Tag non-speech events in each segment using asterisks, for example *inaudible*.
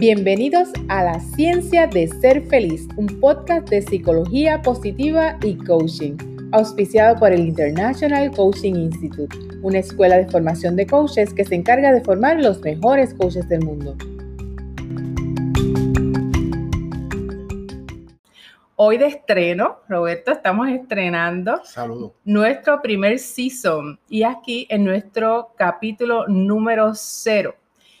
Bienvenidos a La Ciencia de Ser Feliz, un podcast de psicología positiva y coaching, auspiciado por el International Coaching Institute, una escuela de formación de coaches que se encarga de formar los mejores coaches del mundo. Hoy de estreno, Roberto, estamos estrenando nuestro primer season y aquí en nuestro capítulo número cero.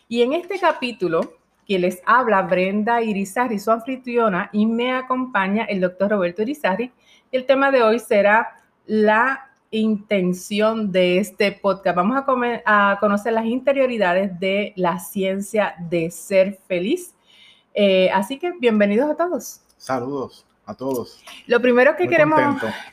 Y en este capítulo quien les habla Brenda Irizarri, su anfitriona, y me acompaña el doctor Roberto Irizarri. El tema de hoy será la intención de este podcast. Vamos a, a conocer las interioridades de la ciencia de ser feliz. Eh, así que bienvenidos a todos. Saludos a todos. Lo primero que queremos...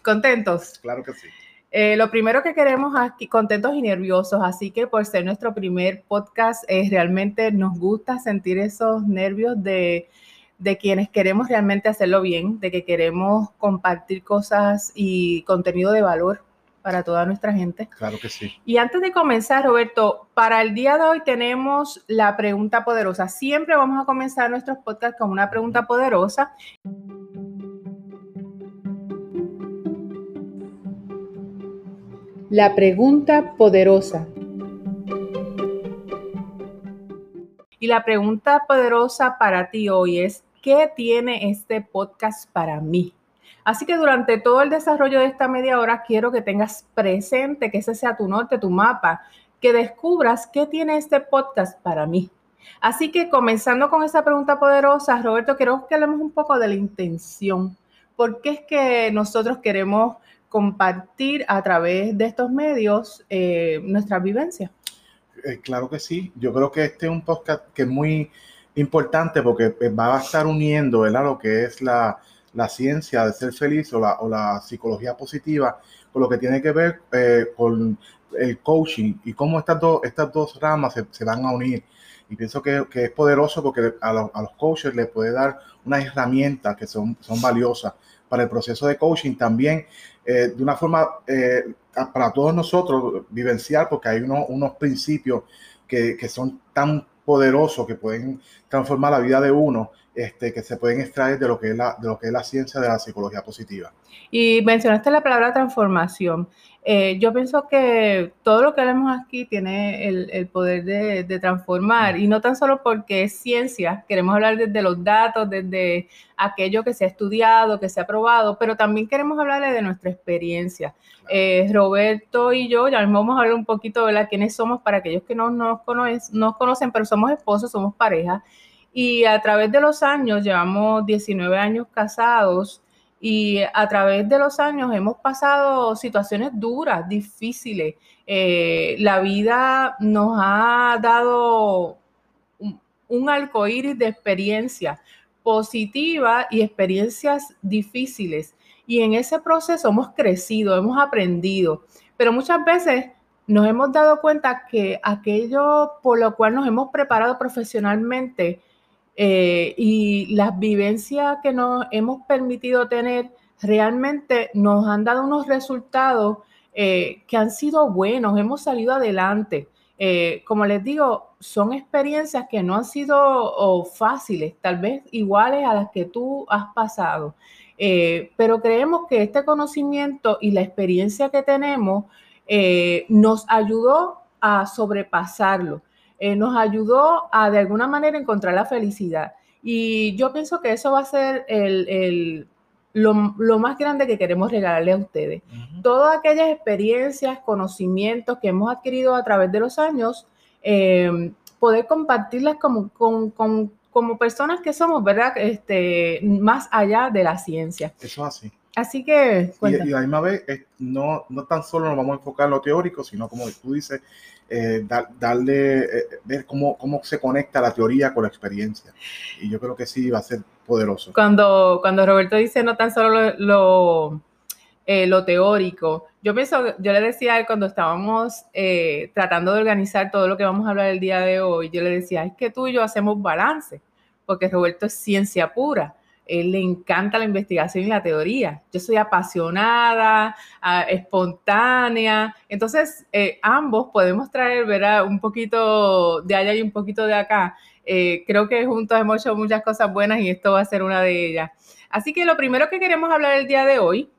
Contentos. Claro que sí. Eh, lo primero que queremos aquí, contentos y nerviosos, así que por ser nuestro primer podcast, eh, realmente nos gusta sentir esos nervios de, de quienes queremos realmente hacerlo bien, de que queremos compartir cosas y contenido de valor para toda nuestra gente. Claro que sí. Y antes de comenzar, Roberto, para el día de hoy tenemos la pregunta poderosa. Siempre vamos a comenzar nuestros podcasts con una pregunta poderosa. La pregunta poderosa. Y la pregunta poderosa para ti hoy es, ¿qué tiene este podcast para mí? Así que durante todo el desarrollo de esta media hora quiero que tengas presente, que ese sea tu norte, tu mapa, que descubras qué tiene este podcast para mí. Así que comenzando con esa pregunta poderosa, Roberto, quiero que hablemos un poco de la intención. ¿Por qué es que nosotros queremos compartir a través de estos medios eh, nuestra vivencia. Eh, claro que sí. Yo creo que este es un podcast que es muy importante porque eh, va a estar uniendo ¿verdad? lo que es la, la ciencia de ser feliz o la, o la, psicología positiva con lo que tiene que ver con el coaching y cómo estas, dos estas dos ramas se, se, van a unir. Y pienso que, que es poderoso porque a, a, los coaches les puede dar unas herramientas que son, son valiosas para el proceso de coaching. También eh, de una forma eh, para todos nosotros vivenciar, porque hay unos principios que, que, son tan poderosos que pueden transformar la vida de uno, este, que se pueden extraer de lo que es la, de lo que es la ciencia de la psicología positiva. Y mencionaste la palabra transformación. Eh, yo pienso que todo lo que hablamos aquí tiene el, poder de, transformar y no tan solo porque es ciencia, queremos hablar desde los datos, desde aquello que se ha estudiado, que se ha probado, pero también queremos hablarle de nuestra experiencia. Eh, Roberto y yo, ya vamos a hablar un poquito de quiénes somos para aquellos que no nos, nos conocen, pero somos esposos, somos pareja y a través de los años, llevamos 19 años casados, y a través de los años hemos pasado situaciones duras, difíciles. Eh, la vida nos ha dado un, un arcoíris de experiencias positivas y experiencias difíciles. Y en ese proceso hemos crecido, hemos aprendido, pero muchas veces nos hemos dado cuenta que aquello por lo cual nos hemos preparado profesionalmente eh, y las vivencias que nos hemos permitido tener realmente nos han dado unos resultados eh, que han sido buenos, hemos salido adelante. Eh, como les digo, son experiencias que no han sido fáciles, tal vez iguales a las que tú has pasado, pero creemos que este conocimiento y la experiencia que tenemos nos ayudó a sobrepasarlo. Eh, nos ayudó a de alguna manera encontrar la felicidad. Y yo pienso que eso va a ser el, lo, más grande que queremos regalarle a ustedes. Todas aquellas experiencias, conocimientos que hemos adquirido a través de los años, eh, poder compartirlas como, como personas que somos, ¿verdad? Este, más allá de la ciencia. Eso es así. Así que... Y, y, a la misma vez, no, no tan solo nos vamos a enfocar en lo teórico, sino como tú dices, eh, darle, eh, ver cómo, cómo se conecta la teoría con la experiencia. Y yo creo que sí va a ser poderoso. Cuando, cuando Roberto dice no tan solo lo, eh, lo, teórico, yo pienso, yo le decía a él cuando estábamos tratando de organizar todo lo que vamos a hablar el día de hoy, yo le decía, es que tú y yo hacemos balance, porque Roberto es ciencia pura él le encanta la investigación y la teoría. Yo soy apasionada, espontánea. Entonces, eh, ambos podemos traer, ¿verdad? Un poquito de allá y un poquito de acá. Eh, creo que juntos hemos hecho muchas cosas buenas y esto va a ser una de ellas. Así que lo primero que queremos hablar el día de hoy,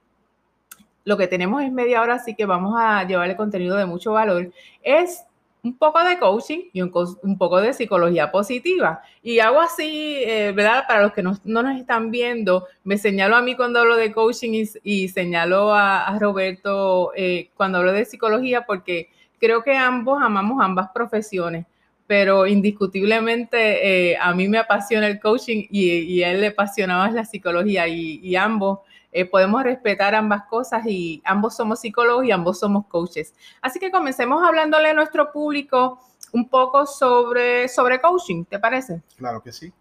lo que tenemos es media hora, así que vamos a llevarle contenido de mucho valor, es un poco de coaching y un, poco de psicología positiva. Y hago así, eh, ¿verdad? Para los que no, nos están viendo, me señalo a mí cuando hablo de coaching y, señalo a, Roberto eh, cuando hablo de psicología, porque creo que ambos amamos ambas profesiones, pero indiscutiblemente eh, a mí me apasiona el coaching y, a él le apasionaba la psicología y ambos eh, podemos respetar ambas cosas y ambos somos psicólogos y ambos somos coaches. Así que comencemos hablándole a nuestro público un poco sobre, sobre coaching, ¿te parece? Claro que sí.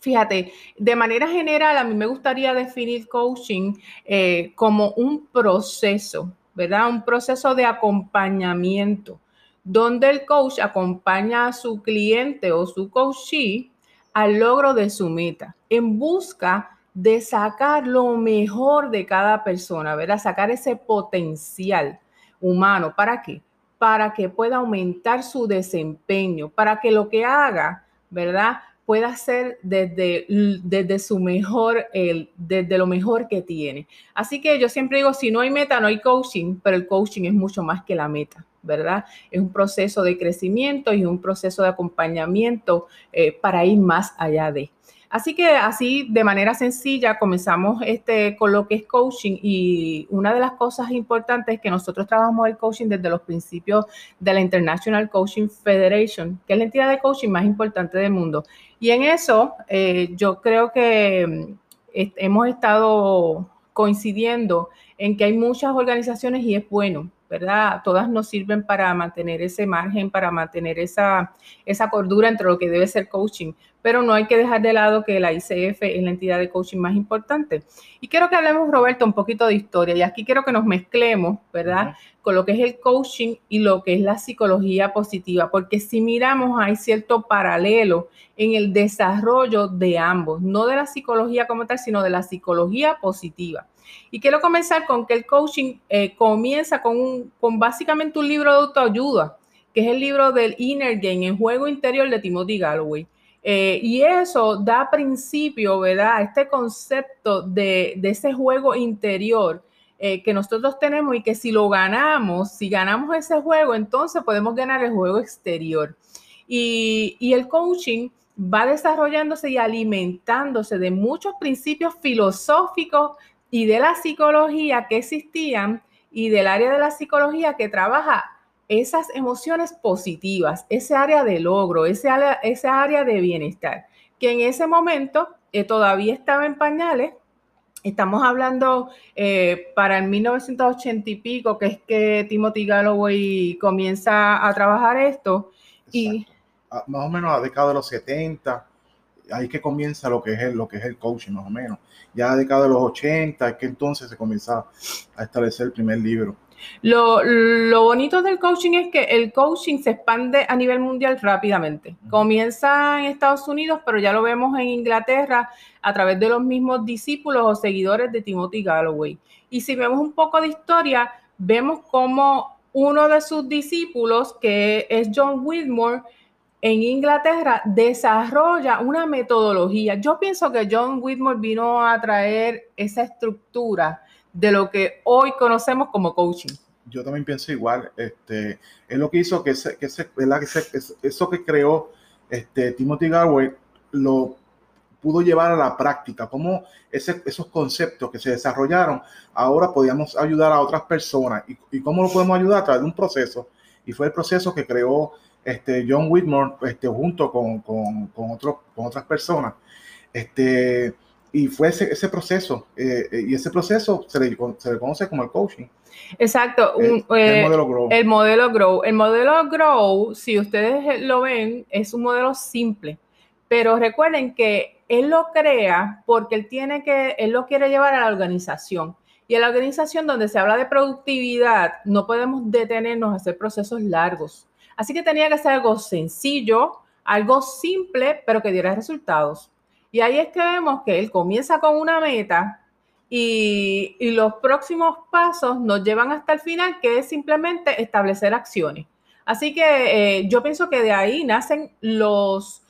Fíjate, de manera general, a mí me gustaría definir coaching eh, como un proceso, ¿verdad? Un proceso de acompañamiento, donde el coach acompaña a su cliente o su coachee al logro de su meta, en busca de sacar lo mejor de cada persona, ¿verdad? Sacar ese potencial humano. ¿Para qué? Para que pueda aumentar su desempeño, para que lo que haga, ¿verdad? Pueda ser desde, desde su mejor, el, desde lo mejor que tiene. Así que yo siempre digo, si no hay meta, no hay coaching, pero el coaching es mucho más que la meta. ¿verdad? Es un proceso de crecimiento y un proceso de acompañamiento eh, para ir más allá de. Así que así de manera sencilla comenzamos este, con lo que es coaching y una de las cosas importantes es que nosotros trabajamos el coaching desde los principios de la International Coaching Federation, que es la entidad de coaching más importante del mundo. Y en eso eh, yo creo que mm, hemos estado coincidiendo en que hay muchas organizaciones y es bueno ¿verdad? Todas nos sirven para mantener ese margen, para mantener esa, esa cordura entre lo que debe ser coaching, pero no hay que dejar de lado que la ICF es la entidad de coaching más importante. Y quiero que hablemos, Roberto, un poquito de historia, y aquí quiero que nos mezclemos, ¿verdad? Con lo que es el coaching y lo que es la psicología positiva, porque si miramos hay cierto paralelo en el desarrollo de ambos, no de la psicología como tal, sino de la psicología positiva. Y quiero comenzar con que el coaching eh, comienza con, con básicamente un libro de autoayuda, que es el libro del Inner Game, en juego interior de Timothy Galloway. Eh, y eso da principio, ¿verdad? A este concepto de, de ese juego interior eh, que nosotros tenemos y que si lo ganamos, si ganamos ese juego, entonces podemos ganar el juego exterior. Y, y el coaching va desarrollándose y alimentándose de muchos principios filosóficos y de la psicología que existían y del área de la psicología que trabaja esas emociones positivas, ese área de logro, ese área, área de bienestar, que en ese momento eh, todavía estaba en pañales. Estamos hablando eh, para el 1980 y pico, que es que Timothy Galloway comienza a trabajar esto. Y más o menos a la década de los 70, ahí que comienza lo que es el, lo que es el coaching, más o menos. Ya a la década de los 80 es que entonces se comienza a establecer el primer libro. Lo, lo, bonito del coaching es que el coaching se expande a nivel mundial rápidamente. Comienza en Estados Unidos, pero ya lo vemos en Inglaterra a través de los mismos discípulos o seguidores de Timothy Galloway. Y si vemos un poco de historia, vemos como uno de sus discípulos, que es John Whitmore, en Inglaterra desarrolla una metodología. Yo pienso que John Whitmore vino a traer esa estructura de lo que hoy conocemos como coaching. Yo también pienso igual. Este, es lo que hizo que, ese, que, eso que creó este, Timothy Garway lo pudo llevar a la práctica, cómo ese, esos conceptos que se desarrollaron ahora podíamos ayudar a otras personas y, y cómo lo podemos ayudar a través de un proceso. Y fue el proceso que creó este, John Whitmore este, junto con, con, con, con otras personas. Este, y fue ese, ese proceso, eh, eh, y ese proceso se le, se le, conoce como el coaching. Exacto, el, eh, modelo Grow. El modelo Grow. El modelo Grow, si ustedes lo ven, es un modelo simple, pero recuerden que él lo crea porque él tiene que, él lo quiere llevar a la organización. Y en la organización donde se habla de productividad, no podemos detenernos a hacer procesos largos. Así que tenía que ser algo sencillo, algo simple, pero que diera resultados. Y ahí es que vemos que él comienza con una meta y, los próximos pasos nos llevan hasta el final, que es simplemente establecer acciones. Así que eh, yo pienso que de ahí nacen los,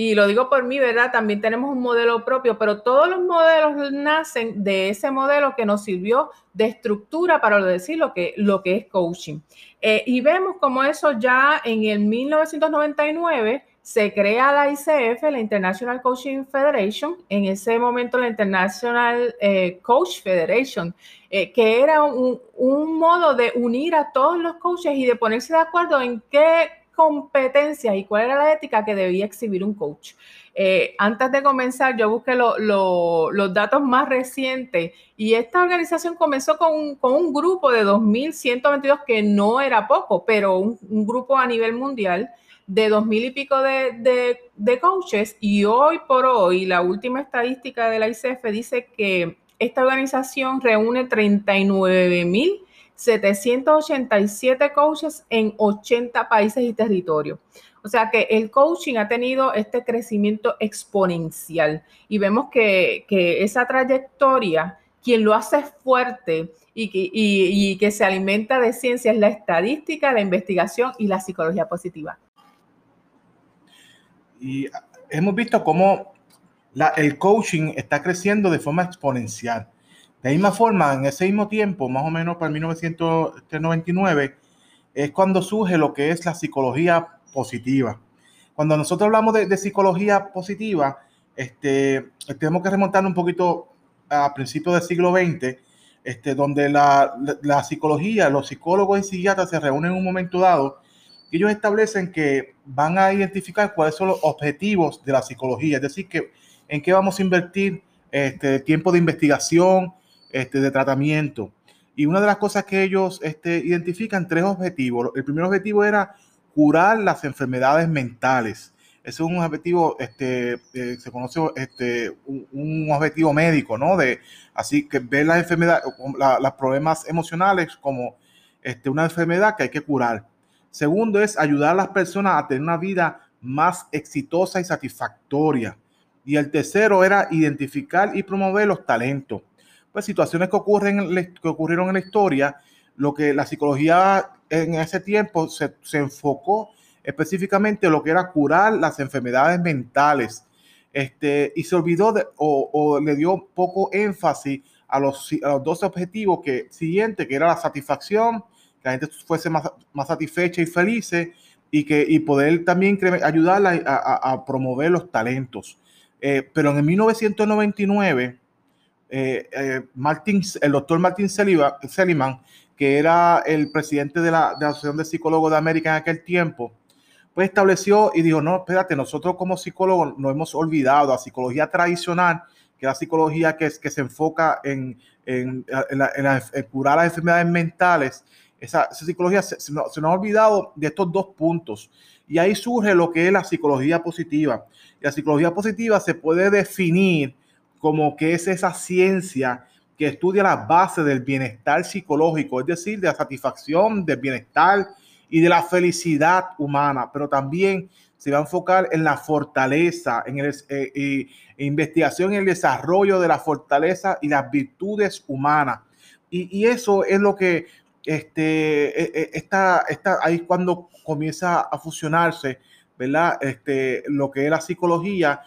y lo digo por mí, ¿verdad? También tenemos un modelo propio, pero todos los modelos nacen de ese modelo que nos sirvió de estructura para decir lo que, lo que es coaching. Eh, y vemos como eso ya en el 1999 se crea la ICF, la International Coaching Federation, en ese momento la International eh, Coach Federation, eh, que era un, un, modo de unir a todos los coaches y de ponerse de acuerdo en qué competencias y cuál era la ética que debía exhibir un coach. Eh, antes de comenzar, yo busqué los datos más recientes y esta organización comenzó con un, con un grupo de 2.122, que no era poco, pero un, grupo a nivel mundial de 2.000 y pico de, de, coaches y hoy por hoy la última estadística de la ICF dice que esta organización reúne 39.000 787 coaches en 80 países y territorios. O sea que el coaching ha tenido este crecimiento exponencial y vemos que, esa trayectoria, quien lo hace fuerte y que, y que, se alimenta de ciencia es la estadística, la investigación y la psicología positiva. Y hemos visto cómo el coaching está creciendo de forma exponencial. De misma forma, en ese mismo tiempo, más o menos para 1999, es cuando surge lo que es la psicología positiva. Cuando nosotros hablamos de, psicología positiva, este, tenemos que remontar un poquito a principios del siglo XX, este, donde la, la, psicología, los psicólogos y psiquiatras se reúnen en un momento dado ellos establecen que van a identificar cuáles son los objetivos de la psicología, es decir, que en qué vamos a invertir este, tiempo de investigación, este, de tratamiento. Y una de las cosas que ellos este, identifican, tres objetivos. El primer objetivo era curar las enfermedades mentales. Ese es un objetivo, este, eh, se conoce este, un, objetivo médico, ¿no? De, así que ver las enfermedades, los problemas emocionales como este, una enfermedad que hay que curar. Segundo es ayudar a las personas a tener una vida más exitosa y satisfactoria. Y el tercero era identificar y promover los talentos. Pues, situaciones que, ocurren, que ocurrieron en la historia, lo que la psicología en ese tiempo se, enfocó específicamente en lo que era curar las enfermedades mentales. Este, y se olvidó de, o, le dio poco énfasis a los, a dos objetivos que siguiente, que era la satisfacción, que la gente fuese más, más satisfecha y feliz y, que, y poder también ayudarla a, promover los talentos. Eh, pero en 1999 eh, eh, Martin, el doctor Martin Seligman, que era el presidente de la, Asociación de Psicólogos de América en aquel tiempo, pues estableció y dijo, no, espérate, nosotros como psicólogos no hemos olvidado a psicología tradicional, que es la psicología que, se enfoca en, curar las enfermedades mentales. Esa, psicología se, se, nos, ha olvidado de estos dos puntos. Y ahí surge lo que es la psicología positiva. La psicología positiva se puede definir como que es esa ciencia que estudia las bases del bienestar psicológico, es decir, de la satisfacción, del bienestar y de la felicidad humana, pero también se va a enfocar en la fortaleza, en el, eh, investigación en el desarrollo de la fortaleza y las virtudes humanas. Y, eso es lo que este, e, e, está, está ahí cuando comienza a fusionarse, ¿verdad? Este, lo que es la psicología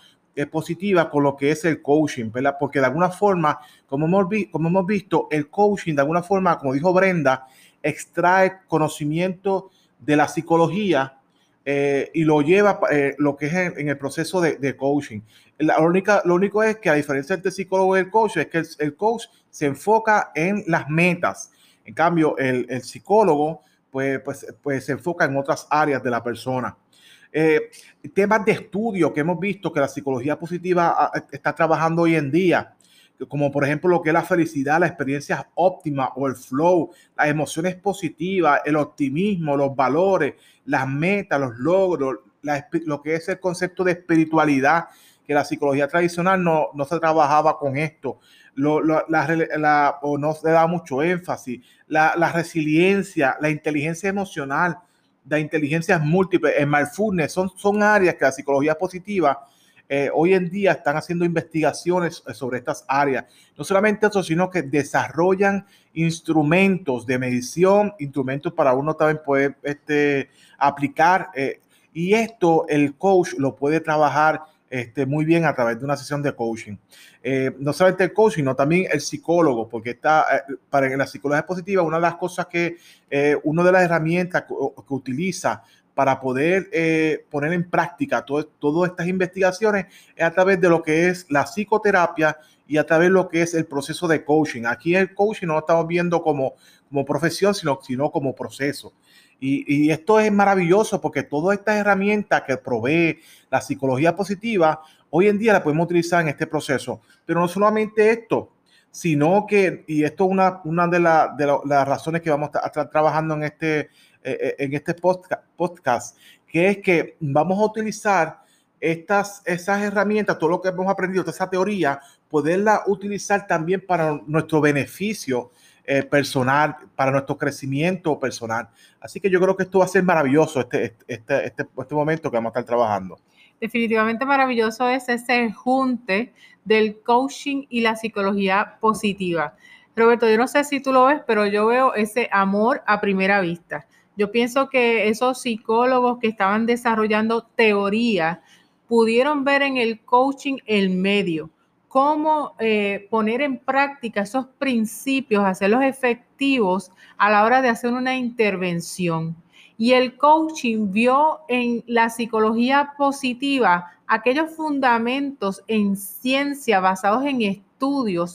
positiva con lo que es el coaching, ¿verdad? Porque de alguna forma, como hemos, como hemos visto, el coaching, de alguna forma, como dijo Brenda, extrae conocimiento de la psicología eh, y lo lleva eh, lo que es en, el proceso de, coaching. La única, lo único es que a diferencia del psicólogo y el coach, es que el, coach se enfoca en las metas. En cambio, el, el psicólogo pues, pues, pues se enfoca en otras áreas de la persona. Eh, temas de estudio que hemos visto que la psicología positiva ah, está trabajando hoy en día, como por ejemplo lo que es la felicidad, la experiencia óptima o el flow, las emociones positivas, el optimismo, los valores, las metas, los logros, lo que es el concepto de espiritualidad, que la psicología tradicional no, no se trabajaba con esto. la, o no se da mucho énfasis, la, la resiliencia, la inteligencia emocional, de inteligencias múltiples, mindfulness, son, son áreas que la psicología positiva eh, hoy en día están haciendo investigaciones sobre estas áreas. No solamente eso, sino que desarrollan instrumentos de medición, instrumentos para uno también poder este, aplicar. Eh, y esto el coach lo puede trabajar este, muy bien a través de una sesión de coaching. Eh, no solamente el coaching, sino también el psicólogo, porque está para en la psicología positiva, una de las cosas que, una de las herramientas que, utiliza para poder eh, poner en práctica todas estas investigaciones es a través de lo que es la psicoterapia y a través de lo que es el proceso de coaching. Aquí el coaching no lo estamos viendo como, como profesión, sino, sino como proceso. Y, esto es maravilloso porque todas estas herramientas que provee la psicología positiva, hoy en día la podemos utilizar en este proceso. Pero no solamente esto, sino que, y esto es una, una de, de las razones que vamos a estar trabajando en este, eh, eh, en este podcast, que es que vamos a utilizar estas, esas herramientas, todo lo que hemos aprendido, toda esa teoría, poderla utilizar también para nuestro beneficio eh, personal, para nuestro crecimiento personal. Así que yo creo que esto va a ser maravilloso, este, este, este, este, este momento que vamos a estar trabajando. Definitivamente maravilloso es ese junte del coaching y la psicología positiva. Roberto, yo no sé si tú lo ves, pero yo veo ese amor a primera vista. Yo pienso que esos psicólogos que estaban desarrollando teoría pudieron ver en el coaching el medio, cómo eh, poner en práctica esos principios, hacerlos efectivos a la hora de hacer una intervención. Y el coaching vio en la psicología positiva aquellos fundamentos en ciencia basados en estudios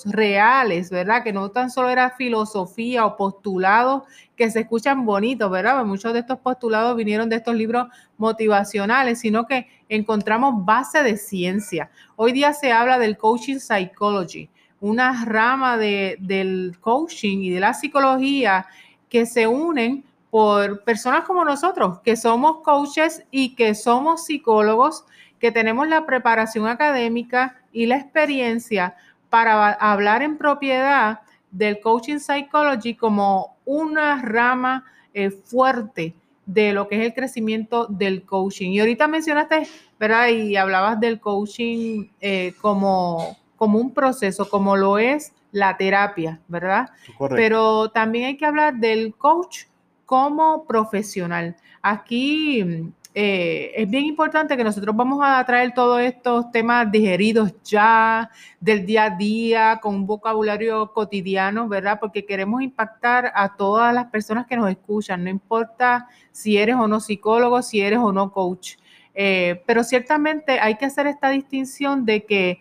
reales, ¿verdad? Que no tan solo era filosofía o postulados que se escuchan bonitos, ¿verdad? Muchos de estos postulados vinieron de estos libros motivacionales, sino que encontramos base de ciencia. Hoy día se habla del coaching psychology, una rama de, del coaching y de la psicología que se unen por personas como nosotros, que somos coaches y que somos psicólogos que tenemos la preparación académica y la experiencia para hablar en propiedad del coaching psychology como una rama eh, fuerte de lo que es el crecimiento del coaching. Y ahorita mencionaste, ¿verdad? Y hablabas del coaching eh, como, como un proceso, como lo es la terapia, ¿verdad? Pero también hay que hablar del coach como profesional. Aquí eh, es bien importante que nosotros vamos a traer todos estos temas digeridos ya, del día a día, con un vocabulario cotidiano, ¿verdad? Porque queremos impactar a todas las personas que nos escuchan, no importa si eres o no psicólogo, si eres o no coach. Eh, pero ciertamente hay que hacer esta distinción de que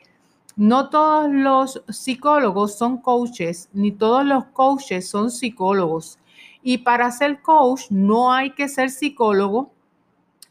no todos los psicólogos son coaches, ni todos los coaches son psicólogos. Y para ser coach no hay que ser psicólogo,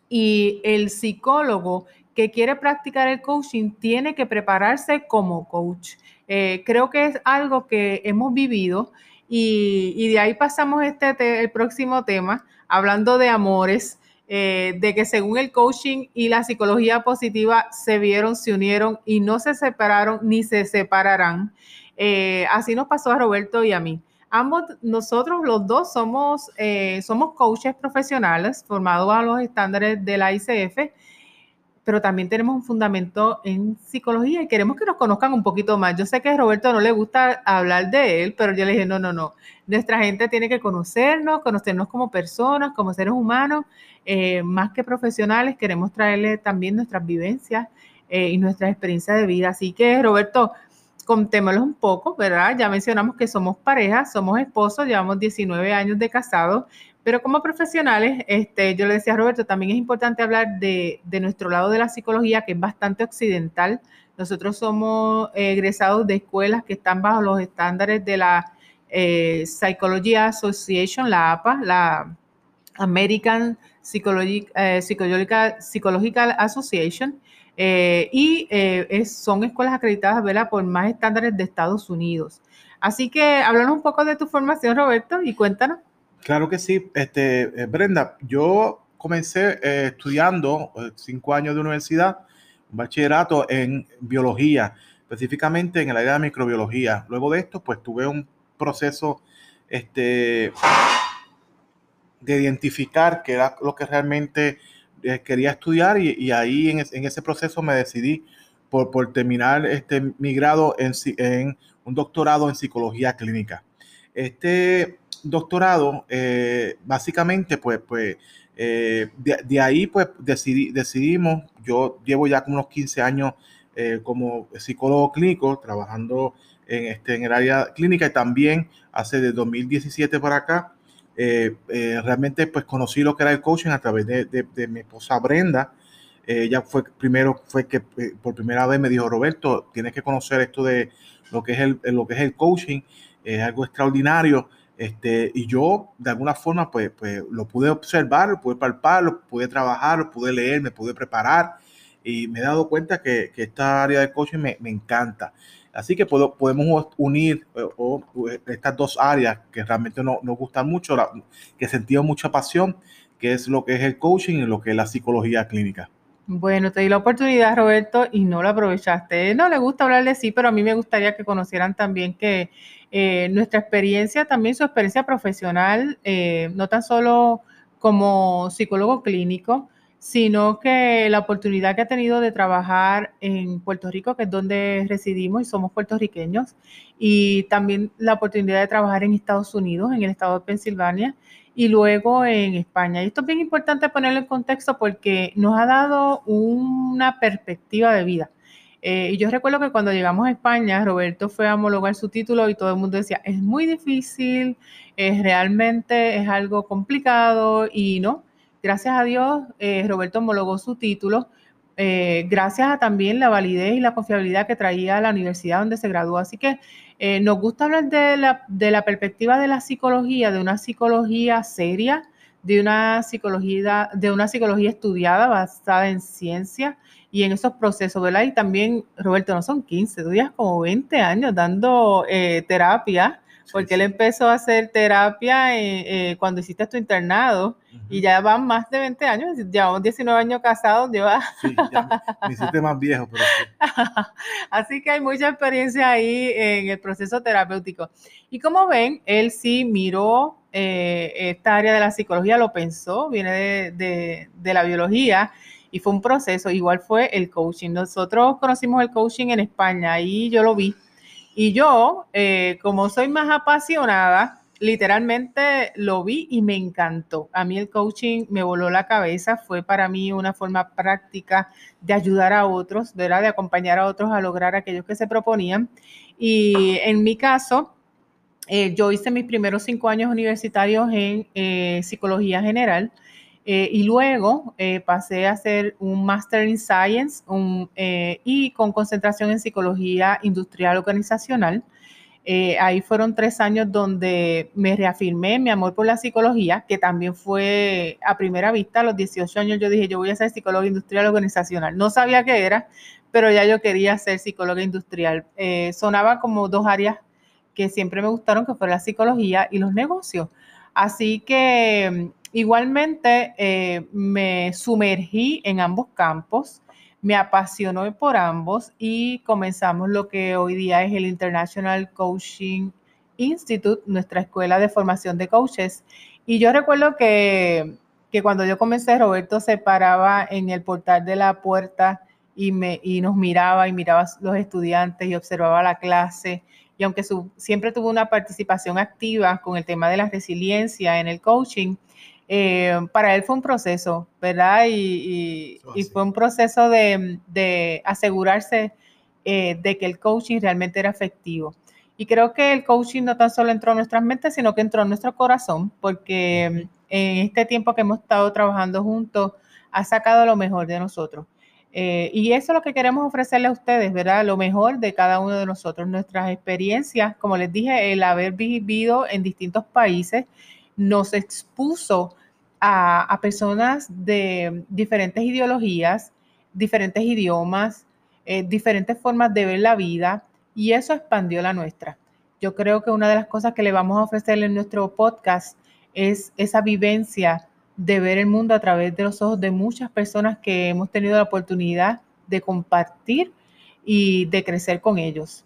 y el psicólogo que quiere practicar el coaching tiene que prepararse como coach. Eh, creo que es algo que hemos vivido y, de ahí pasamos este el próximo tema, hablando de amores, eh, de que según el coaching y la psicología positiva se vieron, se unieron y no se separaron ni se separarán. Eh, así nos pasó a Roberto y a mí ambos, nosotros los dos somos, eh, somos coaches profesionales formados a los estándares de la ICF, pero también tenemos un fundamento en psicología y queremos que nos conozcan un poquito más. Yo sé que a Roberto no le gusta hablar de él, pero yo le dije, no, no, no, nuestra gente tiene que conocernos, conocernos como personas, como seres humanos, eh, más que profesionales, queremos traerle también nuestras vivencias eh, y nuestras experiencias de vida. Así que, Roberto, contémoslos un poco, ¿verdad? Ya mencionamos que somos pareja, somos esposos, llevamos 19 años de casados, pero como profesionales, este, yo le decía a Roberto, también es importante hablar de, nuestro lado de la psicología, que es bastante occidental. Nosotros somos egresados de escuelas que están bajo los estándares de la eh, Psychology Association, la APA, la American eh, Psychological Association, eh, y eh, son escuelas acreditadas ¿verdad? por más estándares de Estados Unidos. Así que háblanos un poco de tu formación, Roberto, y cuéntanos. Claro que sí. Este, eh, Brenda, yo comencé estudiando cinco años de universidad, un bachillerato en biología, específicamente en el área de microbiología. Luego de esto, pues tuve un proceso este, de identificar qué era lo que realmente quería estudiar y, ahí en, ese proceso me decidí por, por terminar este, mi grado en, en, un doctorado en psicología clínica. Este doctorado, eh, básicamente, pues, pues de, de, ahí pues decidí, decidimos, yo llevo ya como unos 15 años como psicólogo clínico, trabajando en, este, en el área clínica y también hace de 2017 para acá, eh, eh, realmente pues conocí lo que era el coaching a través de, de, mi esposa Brenda. ella fue primero, fue que eh, por primera vez me dijo, Roberto, tienes que conocer esto de lo que es el, lo que es el coaching, es algo extraordinario. Este, y yo de alguna forma pues, pues lo pude observar, lo pude palpar, lo pude trabajar, lo pude leer, me pude preparar y me he dado cuenta que, que esta área de coaching me, me encanta. Así que podemos unir eh, estas dos áreas que realmente nos, nos gustan mucho, que sentimos mucha pasión, que es lo que es el coaching y lo que es la psicología clínica. Bueno, te di la oportunidad, Roberto, y no la aprovechaste. No le gusta hablar de sí, pero a mí me gustaría que conocieran también que eh, nuestra experiencia, también su experiencia profesional, eh, no tan solo como psicólogo clínico, sino que la oportunidad que ha tenido de trabajar en Puerto Rico, que es donde residimos y somos puertorriqueños, y también la oportunidad de trabajar en Estados Unidos, en el estado de Pensilvania, y luego en España. Y esto es bien importante ponerlo en contexto porque nos ha dado una perspectiva de vida. Eh, y yo recuerdo que cuando llegamos a España, Roberto fue a homologar su título y todo el mundo decía, es muy difícil, es realmente es algo complicado y no Gracias a Dios, eh, Roberto homologó su título, eh, gracias a también la validez y la confiabilidad que traía la universidad donde se graduó. Así que eh, nos gusta hablar de la, de la perspectiva de la psicología, de una psicología seria, de una psicología, de una psicología estudiada, basada en ciencia y en esos procesos, ¿verdad? Y también, Roberto, no son 15, tú días como 20 años dando terapia porque él empezó a hacer terapia eh, eh, cuando hiciste tu internado y ya van más de 20 años, llevamos 19 años casados, lleva... Sí, ya me hiciste más viejo, pero *laughs* Así que hay mucha experiencia ahí en el proceso terapéutico. Y como ven, él sí miró eh, esta área de la psicología, lo pensó, viene de, de la biología y fue un proceso, igual fue el coaching. Nosotros conocimos el coaching en España y yo lo vi y yo, eh, como soy más apasionada, literalmente lo vi y me encantó. A mí el coaching me voló la cabeza, fue para mí una forma práctica de ayudar a otros, ¿verdad? De acompañar a otros a lograr aquellos que se proponían. Y en mi caso, eh, yo hice mis primeros cinco años universitarios en eh, psicología general eh, y luego eh, pasé a hacer un Master in Science eh, y con concentración en psicología industrial organizacional. ahí fueron tres años donde me reafirmé mi amor por la psicología, que también fue a primera vista, a los 18 años yo dije, yo voy a ser psicóloga industrial organizacional. No sabía qué era, pero ya yo quería ser psicóloga industrial. sonaba como dos áreas que siempre me gustaron, que fue la psicología y los negocios. Así que Igualmente, eh, me sumergí en ambos campos, me apasionó por ambos y comenzamos lo que hoy día es el International Coaching Institute, nuestra escuela de formación de coaches. Y yo recuerdo que, que cuando yo comencé, Roberto se paraba en el portal de la puerta y, me, y nos miraba y miraba los estudiantes y observaba la clase. Y aunque su, siempre tuvo una participación activa con el tema de la resiliencia en el coaching, eh, para él fue un proceso, ¿verdad? Y, fue un proceso de, asegurarse eh, de que el coaching realmente era efectivo. Y creo que el coaching no tan solo entró en nuestras mentes, sino que entró en nuestro corazón, porque en este tiempo que hemos estado trabajando juntos, ha sacado lo mejor de nosotros. Eh, y eso es lo que queremos ofrecerle a ustedes, ¿verdad? Lo mejor de cada uno de nosotros, nuestras experiencias, como les dije, el haber vivido en distintos países, nos expuso a, personas de diferentes ideologías, diferentes idiomas, eh, diferentes formas de ver la vida y eso expandió la nuestra. Yo creo que una de las cosas que le vamos a ofrecer en nuestro podcast es esa vivencia de ver el mundo a través de los ojos de muchas personas que hemos tenido la oportunidad de compartir y de crecer con ellos.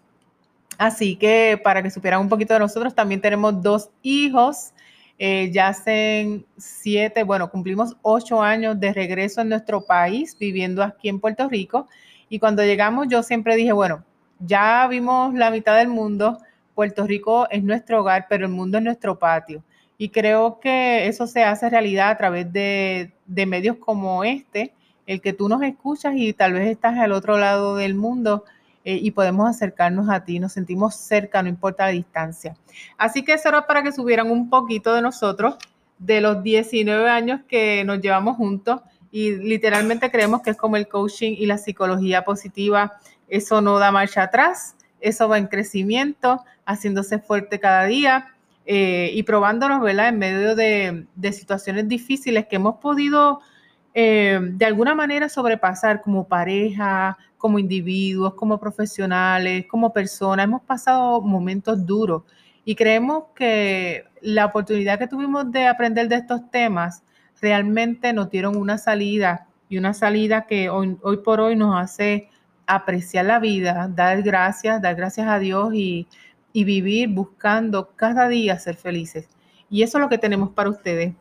Así que para que supieran un poquito de nosotros, también tenemos dos hijos Eh, ya hace siete, bueno, cumplimos ocho años de regreso en nuestro país, viviendo aquí en Puerto Rico. Y cuando llegamos, yo siempre dije, bueno, ya vimos la mitad del mundo, Puerto Rico es nuestro hogar, pero el mundo es nuestro patio. Y creo que eso se hace realidad a través de, de medios como este, el que tú nos escuchas y tal vez estás al otro lado del mundo eh, y podemos acercarnos a ti, nos sentimos cerca, no importa la distancia. Así que eso era para que subieran un poquito de nosotros, de los 19 años que nos llevamos juntos y literalmente creemos que es como el coaching y la psicología positiva, eso no da marcha atrás, eso va en crecimiento, haciéndose fuerte cada día. Eh, y probándonos, ¿verdad? En medio de, de, situaciones difíciles que hemos podido eh, de alguna manera sobrepasar como pareja, como individuos, como profesionales, como personas. Hemos pasado momentos duros y creemos que la oportunidad que tuvimos de aprender de estos temas realmente nos dieron una salida y una salida que hoy, por hoy nos hace apreciar la vida, dar gracias, dar gracias a Dios y vivir buscando cada día ser felices. Y eso es lo que tenemos para ustedes.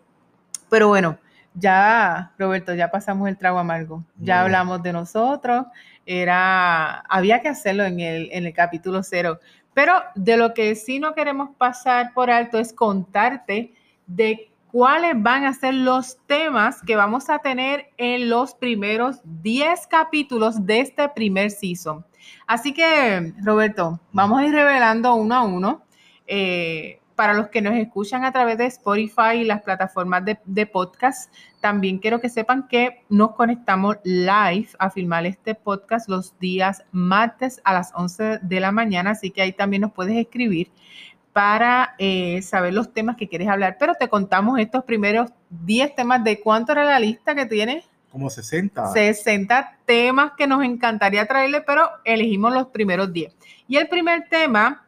Pero bueno, ya, Roberto, ya pasamos el trago amargo, ya hablamos de nosotros, era, había que hacerlo en el, en el capítulo cero, pero de lo que sí no queremos pasar por alto es contarte de cuáles van a ser los temas que vamos a tener en los primeros 10 capítulos de este primer season. Así que, Roberto, vamos a ir revelando uno a uno. Eh, para los que nos escuchan a través de Spotify y las plataformas de, podcast, también quiero que sepan que nos conectamos live a filmar este podcast los días martes a las 11 de la mañana, así que ahí también nos puedes escribir para eh, saber los temas que quieres hablar. Pero te contamos estos primeros 10 temas de cuánto era la lista que tienes. Como 60. 60 temas que nos encantaría traerle, pero elegimos los primeros 10. Y el primer tema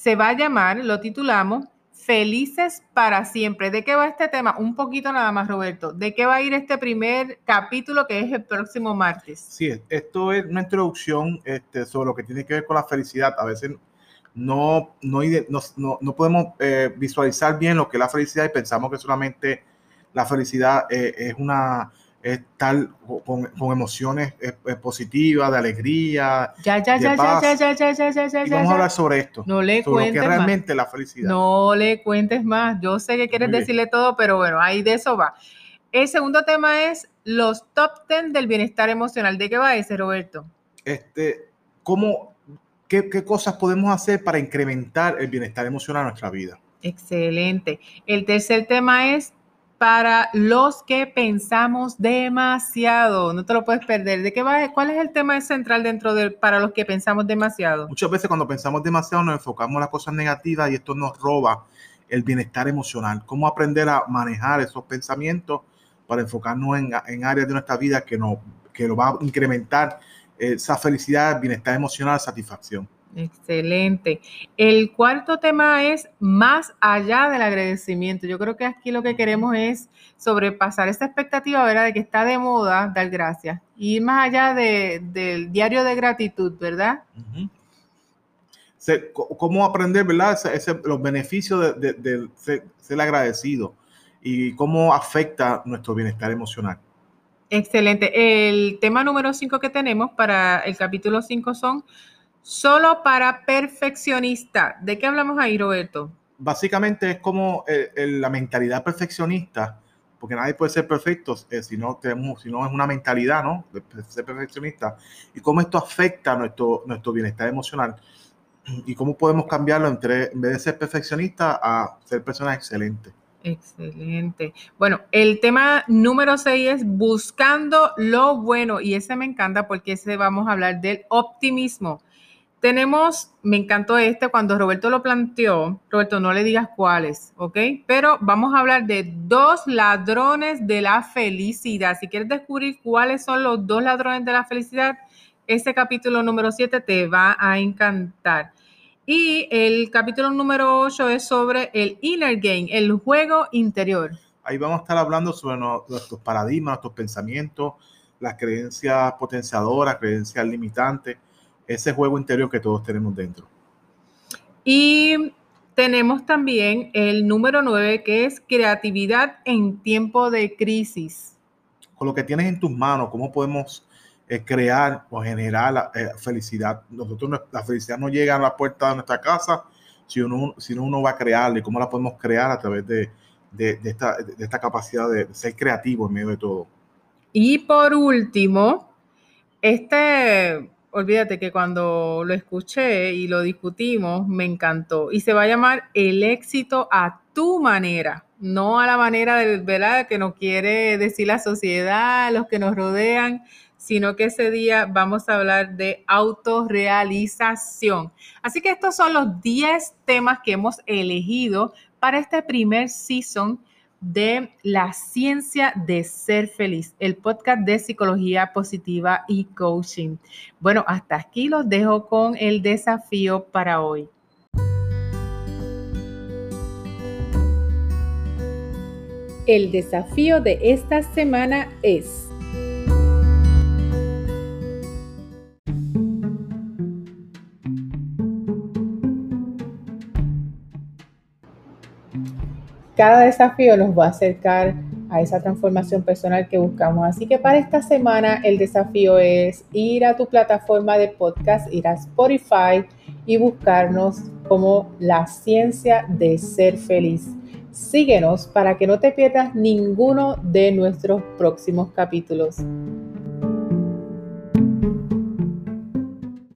se va a llamar, lo titulamos, Felices para siempre. ¿De qué va este tema? Un poquito nada más, Roberto. ¿De qué va a ir este primer capítulo que es el próximo martes? Sí, esto es una introducción este, sobre lo que tiene que ver con la felicidad. A veces no, no, no, no podemos eh, visualizar bien lo que es la felicidad y pensamos que solamente la felicidad eh, es una estar con, con emociones eh, eh, positivas, de alegría. Ya, ya, de ya, paz. ya, ya, ya, ya, ya, ya, y Vamos a hablar sobre esto. No le sobre cuentes lo que más. realmente la felicidad. No le cuentes más. Yo sé que quieres decirle todo, pero bueno, ahí de eso va. El segundo tema es los top 10 del bienestar emocional. ¿De qué va ese, Roberto? Este, ¿cómo, qué, qué cosas podemos hacer para incrementar el bienestar emocional en nuestra vida? Excelente. El tercer tema es para los que pensamos demasiado. No te lo puedes perder. ¿De qué va? ¿Cuál es el tema central dentro de para los que pensamos demasiado? Muchas veces cuando pensamos demasiado nos enfocamos en las cosas negativas y esto nos roba el bienestar emocional. ¿Cómo aprender a manejar esos pensamientos para enfocarnos en, en áreas de nuestra vida que, no, que lo va a incrementar esa felicidad, bienestar emocional, satisfacción? Excelente. El cuarto tema es más allá del agradecimiento. Yo creo que aquí lo que queremos es sobrepasar esa expectativa, ¿verdad? De que está de moda dar gracias. Ir más allá del diario de gratitud, ¿verdad? ¿Cómo aprender, verdad? los beneficios de, ser, agradecido y cómo afecta nuestro bienestar emocional. Excelente. El tema número cinco que tenemos para el capítulo 5 son Solo para perfeccionista. ¿De qué hablamos ahí, Roberto? Básicamente es como eh, la mentalidad perfeccionista, porque nadie puede ser perfecto eh, si, no tenemos, si no es una mentalidad, ¿no? De ser perfeccionista. Y cómo esto afecta nuestro, nuestro bienestar emocional y cómo podemos cambiarlo entre, en vez de ser perfeccionista a ser personas excelentes. Excelente. Bueno, el tema número 6 es buscando lo bueno y ese me encanta porque ese vamos a hablar del optimismo. Tenemos, me encantó este cuando Roberto lo planteó. Roberto, no le digas cuáles, ¿ok? Pero vamos a hablar de dos ladrones de la felicidad. Si quieres descubrir cuáles son los dos ladrones de la felicidad, ese capítulo número 7 te va a encantar. Y el capítulo número 8 es sobre el inner game, el juego interior. Ahí vamos a estar hablando sobre nuestros paradigmas, nuestros pensamientos, las creencias potenciadoras, creencias limitantes ese juego interior que todos tenemos dentro. Y Tenemos también el número 9 que es creatividad en tiempo de crisis. Con lo que tienes en tus manos, ¿cómo podemos eh, crear o generar la eh, felicidad? Nosotros, la felicidad no llega a la puerta de nuestra casa, si uno, si uno va a crearla y cómo la podemos crear a través de, esta, de esta capacidad de ser creativo en medio de todo. Y por último, este olvídate que cuando lo escuché y lo discutimos, me encantó. Y se va a llamar El éxito a tu manera, no a la manera de, ¿verdad? que nos quiere decir la sociedad, los que nos rodean, sino que ese día vamos a hablar de autorrealización. Así que estos son los 10 temas que hemos elegido para este primer season de La Ciencia de Ser Feliz, el podcast de psicología positiva y coaching. Bueno, hasta aquí los dejo con el desafío para hoy. El desafío de esta semana es cada desafío nos va a acercar a esa transformación personal que buscamos. Así que para esta semana el desafío es ir a tu plataforma de podcast, ir a Spotify y buscarnos como la ciencia de ser feliz. Síguenos para que no te pierdas ninguno de nuestros próximos capítulos.